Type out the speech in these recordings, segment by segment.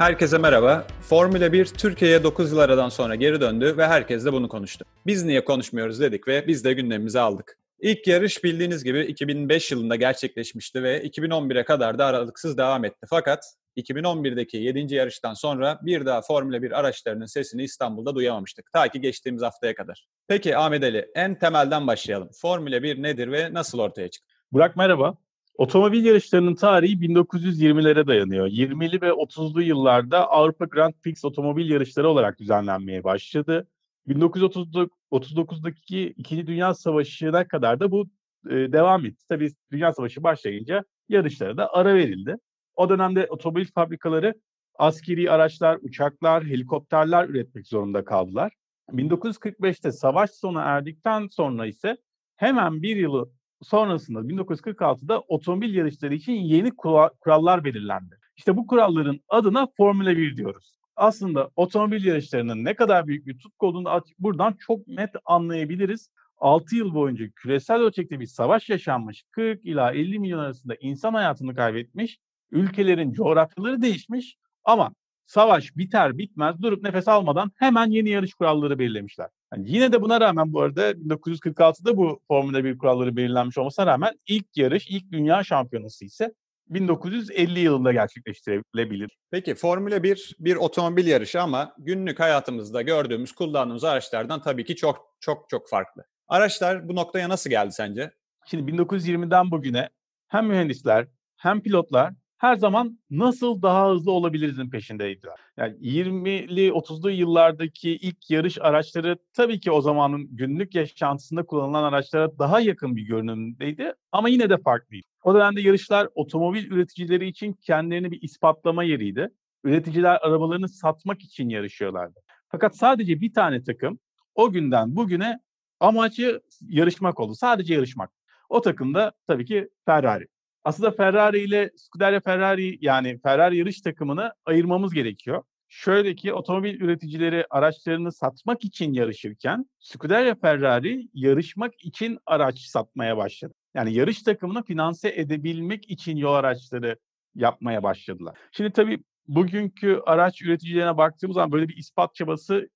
Herkese merhaba. Formula 1 Türkiye'ye 9 yıl aradan sonra geri döndü ve herkes de bunu konuştu. Biz niye konuşmuyoruz dedik ve biz de gündemimize aldık. İlk yarış bildiğiniz gibi 2005 yılında gerçekleşmişti ve 2011'e kadar da aralıksız devam etti. Fakat 2011'deki 7. yarıştan sonra bir daha Formula 1 araçlarının sesini İstanbul'da duyamamıştık. Ta ki geçtiğimiz haftaya kadar. Peki Ahmet Ali en temelden başlayalım. Formula 1 nedir ve nasıl ortaya çıktı? Burak merhaba. Otomobil yarışlarının tarihi 1920'lere dayanıyor. 20'li ve 30'lu yıllarda Avrupa Grand Prix otomobil yarışları olarak düzenlenmeye başladı. 1939'daki İkinci Dünya Savaşı'na kadar da bu e, devam etti. Tabii Dünya Savaşı başlayınca yarışlara da ara verildi. O dönemde otomobil fabrikaları askeri araçlar, uçaklar, helikopterler üretmek zorunda kaldılar. 1945'te savaş sona erdikten sonra ise hemen bir yılı sonrasında 1946'da otomobil yarışları için yeni kurallar belirlendi. İşte bu kuralların adına Formula 1 diyoruz. Aslında otomobil yarışlarının ne kadar büyük bir tutku olduğunu buradan çok net anlayabiliriz. 6 yıl boyunca küresel ölçekte bir savaş yaşanmış, 40 ila 50 milyon arasında insan hayatını kaybetmiş, ülkelerin coğrafyaları değişmiş ama savaş biter bitmez durup nefes almadan hemen yeni yarış kuralları belirlemişler. Yani yine de buna rağmen bu arada 1946'da bu Formula 1 kuralları belirlenmiş olmasına rağmen ilk yarış, ilk dünya şampiyonası ise 1950 yılında gerçekleştirilebilir. Peki Formula 1 bir otomobil yarışı ama günlük hayatımızda gördüğümüz, kullandığımız araçlardan tabii ki çok çok çok farklı. Araçlar bu noktaya nasıl geldi sence? Şimdi 1920'den bugüne hem mühendisler hem pilotlar her zaman nasıl daha hızlı olabilirizin peşindeydiler. Yani 20'li 30'lu yıllardaki ilk yarış araçları tabii ki o zamanın günlük yaşantısında kullanılan araçlara daha yakın bir görünümdeydi ama yine de farklıydı. O dönemde yarışlar otomobil üreticileri için kendilerini bir ispatlama yeriydi. Üreticiler arabalarını satmak için yarışıyorlardı. Fakat sadece bir tane takım o günden bugüne amacı yarışmak oldu. Sadece yarışmak. O takım da tabii ki Ferrari aslında Ferrari ile Scuderia Ferrari yani Ferrari yarış takımını ayırmamız gerekiyor. Şöyle ki otomobil üreticileri araçlarını satmak için yarışırken Scuderia Ferrari yarışmak için araç satmaya başladı. Yani yarış takımını finanse edebilmek için yol araçları yapmaya başladılar. Şimdi tabii bugünkü araç üreticilerine baktığımız zaman böyle bir ispat çabası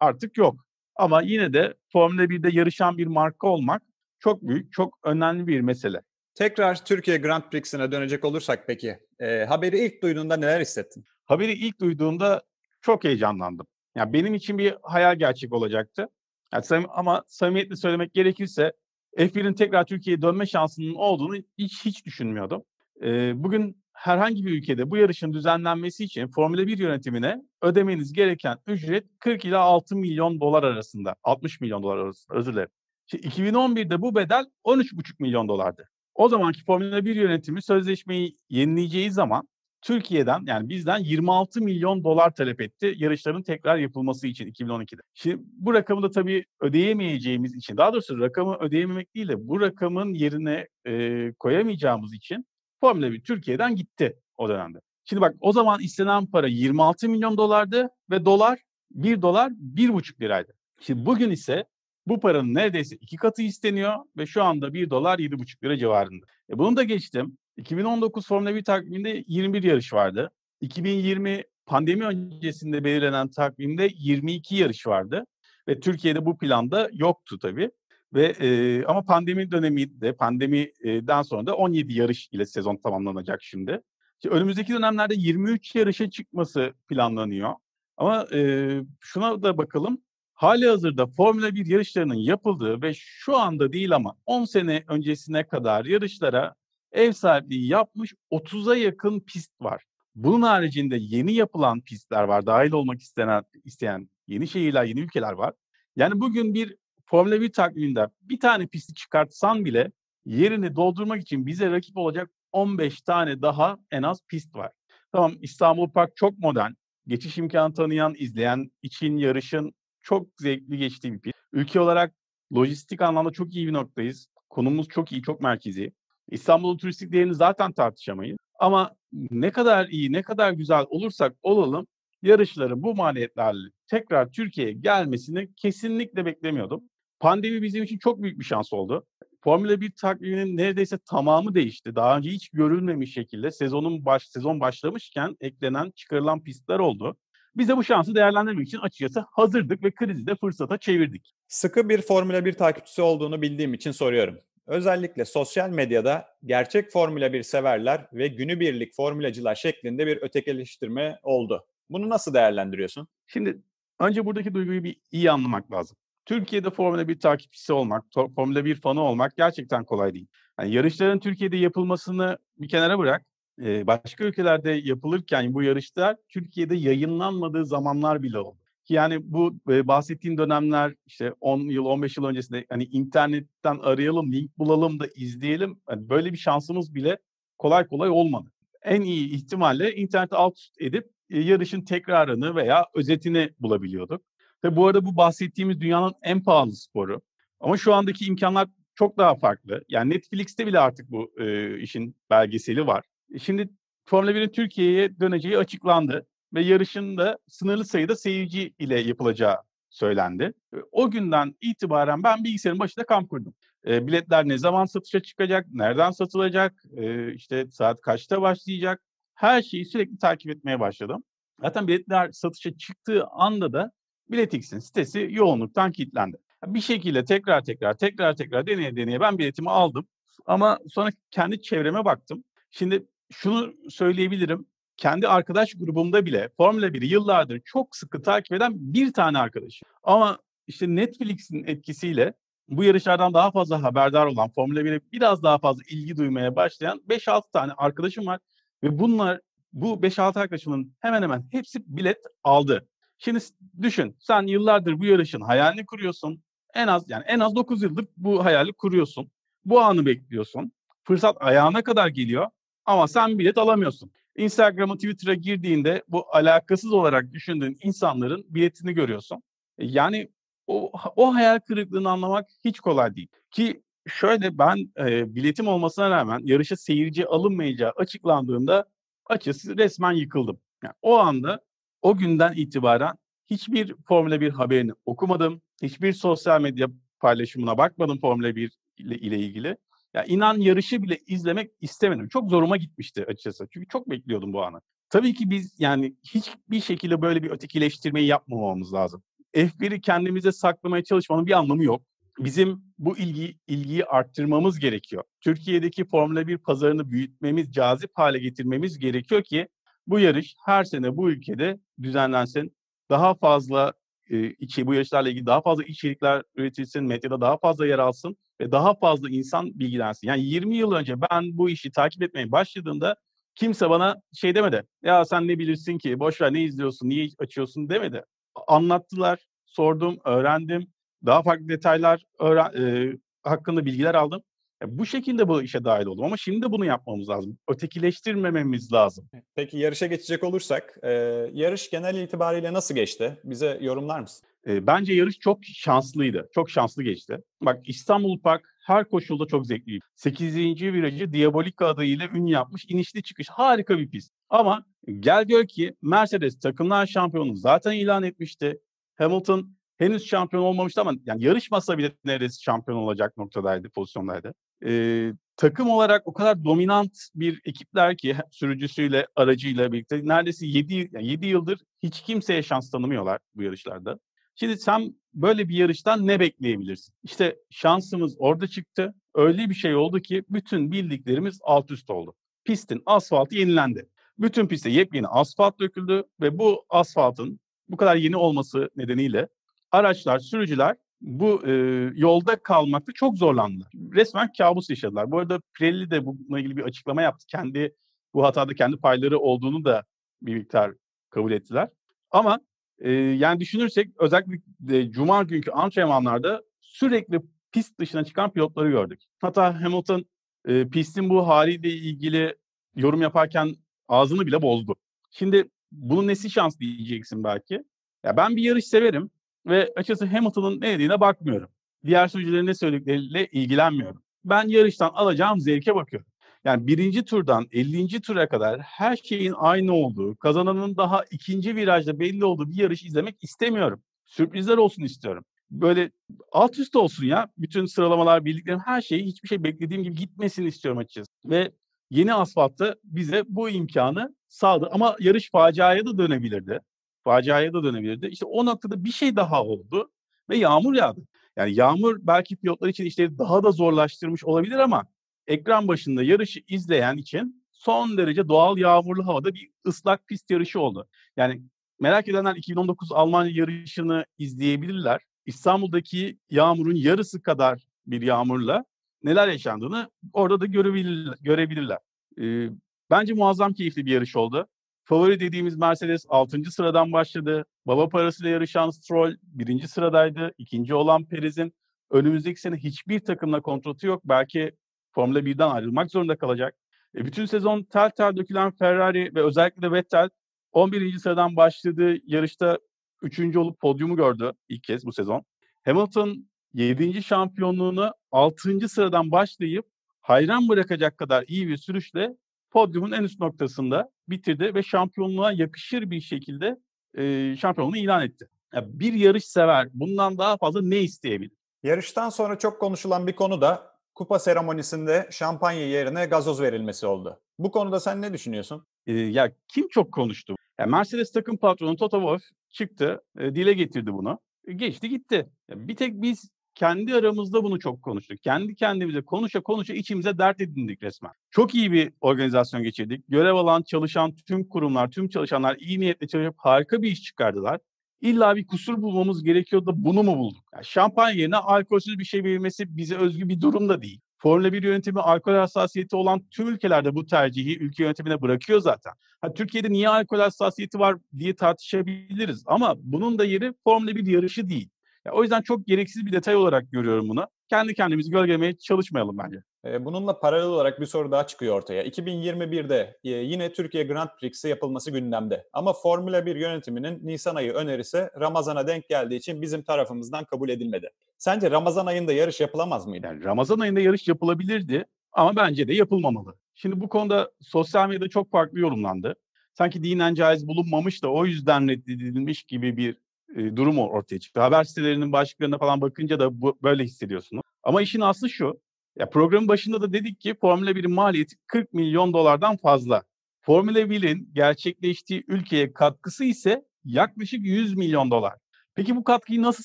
artık yok. Ama yine de Formula 1'de yarışan bir marka olmak çok büyük, çok önemli bir mesele. Tekrar Türkiye Grand Prix'sine dönecek olursak peki, e, haberi ilk duyduğunda neler hissettin? Haberi ilk duyduğumda çok heyecanlandım. Yani benim için bir hayal gerçek olacaktı. Yani, ama samimiyetle söylemek gerekirse F1'in tekrar Türkiye'ye dönme şansının olduğunu hiç hiç düşünmüyordum. E, bugün herhangi bir ülkede bu yarışın düzenlenmesi için Formula 1 yönetimine ödemeniz gereken ücret 40 ila 6 milyon dolar arasında. 60 milyon dolar arasında özür dilerim. Şimdi 2011'de bu bedel 13,5 milyon dolardı. O zamanki Formula 1 yönetimi sözleşmeyi yenileyeceği zaman Türkiye'den yani bizden 26 milyon dolar talep etti yarışların tekrar yapılması için 2012'de. Şimdi bu rakamı da tabii ödeyemeyeceğimiz için daha doğrusu rakamı ödeyememek değil de bu rakamın yerine e, koyamayacağımız için Formula 1 Türkiye'den gitti o dönemde. Şimdi bak o zaman istenen para 26 milyon dolardı ve dolar 1 dolar 1,5 liraydı. Şimdi bugün ise bu paranın neredeyse iki katı isteniyor ve şu anda 1 dolar 7,5 lira civarında. E bunu da geçtim. 2019 Formula 1 takviminde 21 yarış vardı. 2020 pandemi öncesinde belirlenen takvimde 22 yarış vardı. Ve Türkiye'de bu planda yoktu tabii. Ve e, ama pandemi döneminde pandemiden sonra da 17 yarış ile sezon tamamlanacak şimdi. şimdi önümüzdeki dönemlerde 23 yarışa çıkması planlanıyor. Ama e, şuna da bakalım. Hali hazırda Formula 1 yarışlarının yapıldığı ve şu anda değil ama 10 sene öncesine kadar yarışlara ev sahipliği yapmış 30'a yakın pist var. Bunun haricinde yeni yapılan pistler var. Dahil olmak istenen, isteyen yeni şehirler, yeni ülkeler var. Yani bugün bir Formula 1 takviminde bir tane pisti çıkartsan bile yerini doldurmak için bize rakip olacak 15 tane daha en az pist var. Tamam İstanbul Park çok modern. Geçiş imkanı tanıyan, izleyen için yarışın çok zevkli geçtiği bir pist. Ülke olarak lojistik anlamda çok iyi bir noktayız. Konumuz çok iyi, çok merkezi. İstanbul'un turistik değerini zaten tartışamayız. Ama ne kadar iyi, ne kadar güzel olursak olalım yarışların bu maliyetlerle tekrar Türkiye'ye gelmesini kesinlikle beklemiyordum. Pandemi bizim için çok büyük bir şans oldu. Formula 1 takviminin neredeyse tamamı değişti. Daha önce hiç görülmemiş şekilde sezonun baş sezon başlamışken eklenen, çıkarılan pistler oldu. Biz de bu şansı değerlendirmek için açıkçası hazırdık ve krizi de fırsata çevirdik. Sıkı bir Formula 1 takipçisi olduğunu bildiğim için soruyorum. Özellikle sosyal medyada gerçek Formula 1 severler ve günübirlik formülacılar şeklinde bir ötekileştirme oldu. Bunu nasıl değerlendiriyorsun? Şimdi önce buradaki duyguyu bir iyi anlamak lazım. Türkiye'de Formula 1 takipçisi olmak, Formula 1 fanı olmak gerçekten kolay değil. Yani yarışların Türkiye'de yapılmasını bir kenara bırak. Başka ülkelerde yapılırken bu yarışlar Türkiye'de yayınlanmadığı zamanlar bile oldu. Yani bu bahsettiğim dönemler işte 10 yıl 15 yıl öncesinde hani internetten arayalım, link bulalım da izleyelim. Yani böyle bir şansımız bile kolay kolay olmadı. En iyi ihtimalle internete alt edip yarışın tekrarını veya özetini bulabiliyorduk. Ve bu arada bu bahsettiğimiz dünyanın en pahalı sporu. Ama şu andaki imkanlar çok daha farklı. Yani Netflix'te bile artık bu e, işin belgeseli var. E, şimdi Formula 1'in Türkiye'ye döneceği açıklandı ve yarışın da sınırlı sayıda seyirci ile yapılacağı söylendi. O günden itibaren ben bilgisayarın başında kamp kurdum. E, biletler ne zaman satışa çıkacak, nereden satılacak, e, işte saat kaçta başlayacak, her şeyi sürekli takip etmeye başladım. Zaten biletler satışa çıktığı anda da Biletix'in sitesi yoğunluktan kilitlendi. Bir şekilde tekrar tekrar tekrar tekrar deneye deneye ben biletimi aldım. Ama sonra kendi çevreme baktım. Şimdi şunu söyleyebilirim. Kendi arkadaş grubumda bile Formula 1'i yıllardır çok sıkı takip eden bir tane arkadaşım. Ama işte Netflix'in etkisiyle bu yarışlardan daha fazla haberdar olan, Formula 1'e biraz daha fazla ilgi duymaya başlayan 5-6 tane arkadaşım var. Ve bunlar bu 5-6 arkadaşımın hemen hemen hepsi bilet aldı. Şimdi düşün sen yıllardır bu yarışın hayalini kuruyorsun. En az yani en az 9 yıldır bu hayali kuruyorsun. Bu anı bekliyorsun. Fırsat ayağına kadar geliyor ama sen bilet alamıyorsun. Instagram'a, Twitter'a girdiğinde bu alakasız olarak düşündüğün insanların biletini görüyorsun. E, yani o, o hayal kırıklığını anlamak hiç kolay değil. Ki şöyle ben e, biletim olmasına rağmen yarışa seyirci alınmayacağı açıklandığında açısı resmen yıkıldım. Yani o anda o günden itibaren hiçbir Formula 1 haberini okumadım. Hiçbir sosyal medya paylaşımına bakmadım Formula 1 ile, ile ilgili. Ya inan yarışı bile izlemek istemedim. Çok zoruma gitmişti açıkçası. Çünkü çok bekliyordum bu anı. Tabii ki biz yani hiçbir şekilde böyle bir ötekileştirmeyi yapmamamız lazım. F1'i kendimize saklamaya çalışmanın bir anlamı yok. Bizim bu ilgi ilgiyi arttırmamız gerekiyor. Türkiye'deki Formula 1 pazarını büyütmemiz, cazip hale getirmemiz gerekiyor ki bu yarış her sene bu ülkede düzenlensin. Daha fazla e, içi, bu yarışlarla ilgili daha fazla içerikler üretilsin, medyada daha fazla yer alsın ve daha fazla insan bilgilensin. Yani 20 yıl önce ben bu işi takip etmeye başladığımda kimse bana şey demedi. Ya sen ne bilirsin ki, boş ver ne izliyorsun, niye açıyorsun demedi. Anlattılar, sordum, öğrendim. Daha farklı detaylar öğren, e, hakkında bilgiler aldım. Bu şekilde bu işe dahil oldum ama şimdi bunu yapmamız lazım. Ötekileştirmememiz lazım. Peki yarışa geçecek olursak, e, yarış genel itibariyle nasıl geçti? Bize yorumlar mısın? E, bence yarış çok şanslıydı. Çok şanslı geçti. Bak İstanbul Park her koşulda çok zevkli. 8. virajı Diabolika adıyla ün yapmış. inişli çıkış harika bir pist. Ama gel gör ki Mercedes takımlar şampiyonu zaten ilan etmişti. Hamilton henüz şampiyon olmamıştı ama yani yarışmasa bile neredeyse şampiyon olacak noktadaydı, pozisyondaydı e, takım olarak o kadar dominant bir ekipler ki sürücüsüyle, aracıyla birlikte neredeyse 7, yani 7 yıldır hiç kimseye şans tanımıyorlar bu yarışlarda. Şimdi sen böyle bir yarıştan ne bekleyebilirsin? İşte şansımız orada çıktı. Öyle bir şey oldu ki bütün bildiklerimiz alt üst oldu. Pistin asfaltı yenilendi. Bütün piste yepyeni asfalt döküldü ve bu asfaltın bu kadar yeni olması nedeniyle araçlar, sürücüler bu e, yolda kalmakta çok zorlandılar. Resmen kabus yaşadılar. Bu arada Pirelli de bununla ilgili bir açıklama yaptı. Kendi bu hatada kendi payları olduğunu da bir miktar kabul ettiler. Ama e, yani düşünürsek özellikle Cuma günkü antrenmanlarda sürekli pist dışına çıkan pilotları gördük. Hatta Hamilton e, pistin bu haliyle ilgili yorum yaparken ağzını bile bozdu. Şimdi bunun nesi şans diyeceksin belki. Ya ben bir yarış severim. Ve açıkçası Hamilton'ın ne dediğine bakmıyorum. Diğer sürücülerin ne söyledikleriyle ilgilenmiyorum. Ben yarıştan alacağım zevke bakıyorum. Yani birinci turdan 50. tura kadar her şeyin aynı olduğu, kazananın daha ikinci virajda belli olduğu bir yarış izlemek istemiyorum. Sürprizler olsun istiyorum. böyle alt üst olsun ya. Bütün sıralamalar, bildiklerim her şeyi hiçbir şey beklediğim gibi gitmesini istiyorum açıkçası. Ve yeni asfaltta bize bu imkanı sağladı. Ama yarış faciaya da dönebilirdi. Faciaya da dönebilirdi. İşte o noktada bir şey daha oldu ve yağmur yağdı. Yani yağmur belki pilotlar için işleri daha da zorlaştırmış olabilir ama ekran başında yarışı izleyen için son derece doğal yağmurlu havada bir ıslak pist yarışı oldu. Yani merak edenler 2019 Almanya yarışını izleyebilirler. İstanbul'daki yağmurun yarısı kadar bir yağmurla neler yaşandığını orada da görebilirler. görebilirler. Ee, bence muazzam keyifli bir yarış oldu. Favori dediğimiz Mercedes 6. sıradan başladı. Baba parasıyla yarışan Stroll 1. sıradaydı. İkinci olan Perez'in önümüzdeki sene hiçbir takımla kontratı yok. Belki Formula 1'den ayrılmak zorunda kalacak. E, bütün sezon tel tel dökülen Ferrari ve özellikle de Vettel 11. sıradan başladığı yarışta 3. olup podyumu gördü ilk kez bu sezon. Hamilton 7. şampiyonluğunu 6. sıradan başlayıp hayran bırakacak kadar iyi bir sürüşle podyumun en üst noktasında bitirdi ve şampiyonluğa yakışır bir şekilde e, şampiyonluğu ilan etti. Yani bir yarış sever bundan daha fazla ne isteyebilir? Yarıştan sonra çok konuşulan bir konu da kupa seremonisinde şampanya yerine gazoz verilmesi oldu. Bu konuda sen ne düşünüyorsun? Ee, ya kim çok konuştu? Ya Mercedes takım patronu Toto Wolff çıktı, e, dile getirdi bunu. E, geçti gitti. Ya bir tek biz kendi aramızda bunu çok konuştuk. Kendi kendimize konuşa konuşa içimize dert edindik resmen. Çok iyi bir organizasyon geçirdik. Görev alan, çalışan tüm kurumlar, tüm çalışanlar iyi niyetle çalışıp harika bir iş çıkardılar. İlla bir kusur bulmamız gerekiyordu da bunu mu bulduk? Yani şampanya yerine alkolsüz bir şey verilmesi bize özgü bir durum da değil. Formula 1 yönetimi alkol hassasiyeti olan tüm ülkelerde bu tercihi ülke yönetimine bırakıyor zaten. Ha, Türkiye'de niye alkol hassasiyeti var diye tartışabiliriz ama bunun da yeri Formula 1 yarışı değil. Ya, o yüzden çok gereksiz bir detay olarak görüyorum bunu. Kendi kendimizi gölgelemeye çalışmayalım bence. Bununla paralel olarak bir soru daha çıkıyor ortaya. 2021'de yine Türkiye Grand Prix'si yapılması gündemde. Ama Formula 1 yönetiminin Nisan ayı önerisi Ramazan'a denk geldiği için bizim tarafımızdan kabul edilmedi. Sence Ramazan ayında yarış yapılamaz mıydı? Yani Ramazan ayında yarış yapılabilirdi ama bence de yapılmamalı. Şimdi bu konuda sosyal medyada çok farklı yorumlandı. Sanki dinen caiz bulunmamış da o yüzden reddedilmiş gibi bir e, durum ortaya çıktı. Haber sitelerinin başlıklarına falan bakınca da bu, böyle hissediyorsunuz. Ama işin aslı şu. Ya programın başında da dedik ki Formula 1'in maliyeti 40 milyon dolardan fazla. Formula 1'in gerçekleştiği ülkeye katkısı ise yaklaşık 100 milyon dolar. Peki bu katkıyı nasıl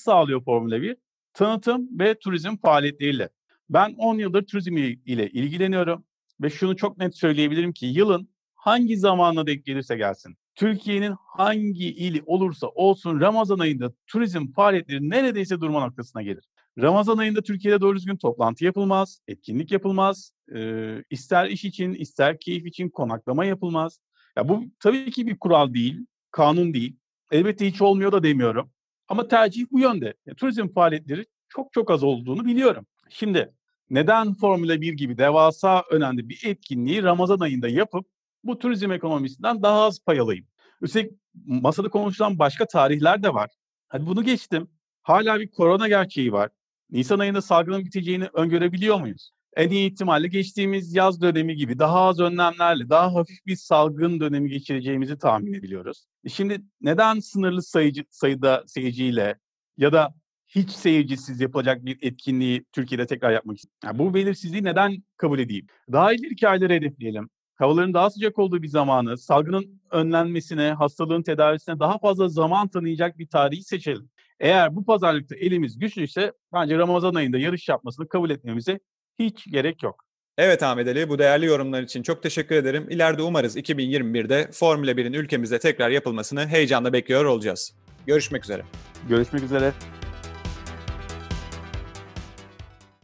sağlıyor Formula 1? Tanıtım ve turizm faaliyetleriyle. Ben 10 yıldır turizm ile ilgileniyorum ve şunu çok net söyleyebilirim ki yılın hangi zamanına denk gelirse gelsin. Türkiye'nin hangi ili olursa olsun Ramazan ayında turizm faaliyetleri neredeyse durma noktasına gelir. Ramazan ayında Türkiye'de doğru düzgün toplantı yapılmaz, etkinlik yapılmaz. E, ister iş için, ister keyif için konaklama yapılmaz. Ya bu tabii ki bir kural değil, kanun değil. Elbette hiç olmuyor da demiyorum. Ama tercih bu yönde. Ya, turizm faaliyetleri çok çok az olduğunu biliyorum. Şimdi neden Formula 1 gibi devasa önemli bir etkinliği Ramazan ayında yapıp bu turizm ekonomisinden daha az pay alayım? Üstelik masada konuşulan başka tarihler de var. Hadi bunu geçtim. Hala bir korona gerçeği var. Nisan ayında salgının biteceğini öngörebiliyor muyuz? En iyi ihtimalle geçtiğimiz yaz dönemi gibi daha az önlemlerle daha hafif bir salgın dönemi geçireceğimizi tahmin ediyoruz. E şimdi neden sınırlı sayıcı, sayıda seyirciyle ya da hiç seyircisiz yapılacak bir etkinliği Türkiye'de tekrar yapmak istiyorum? Yani bu belirsizliği neden kabul edeyim? Daha ileriki ayları hedefleyelim. Havaların daha sıcak olduğu bir zamanı, salgının önlenmesine, hastalığın tedavisine daha fazla zaman tanıyacak bir tarihi seçelim. Eğer bu pazarlıkta elimiz güçlüyse bence Ramazan ayında yarış yapmasını kabul etmemize hiç gerek yok. Evet Ahmet Ali, bu değerli yorumlar için çok teşekkür ederim. İleride umarız 2021'de Formula 1'in ülkemizde tekrar yapılmasını heyecanla bekliyor olacağız. Görüşmek üzere. Görüşmek üzere.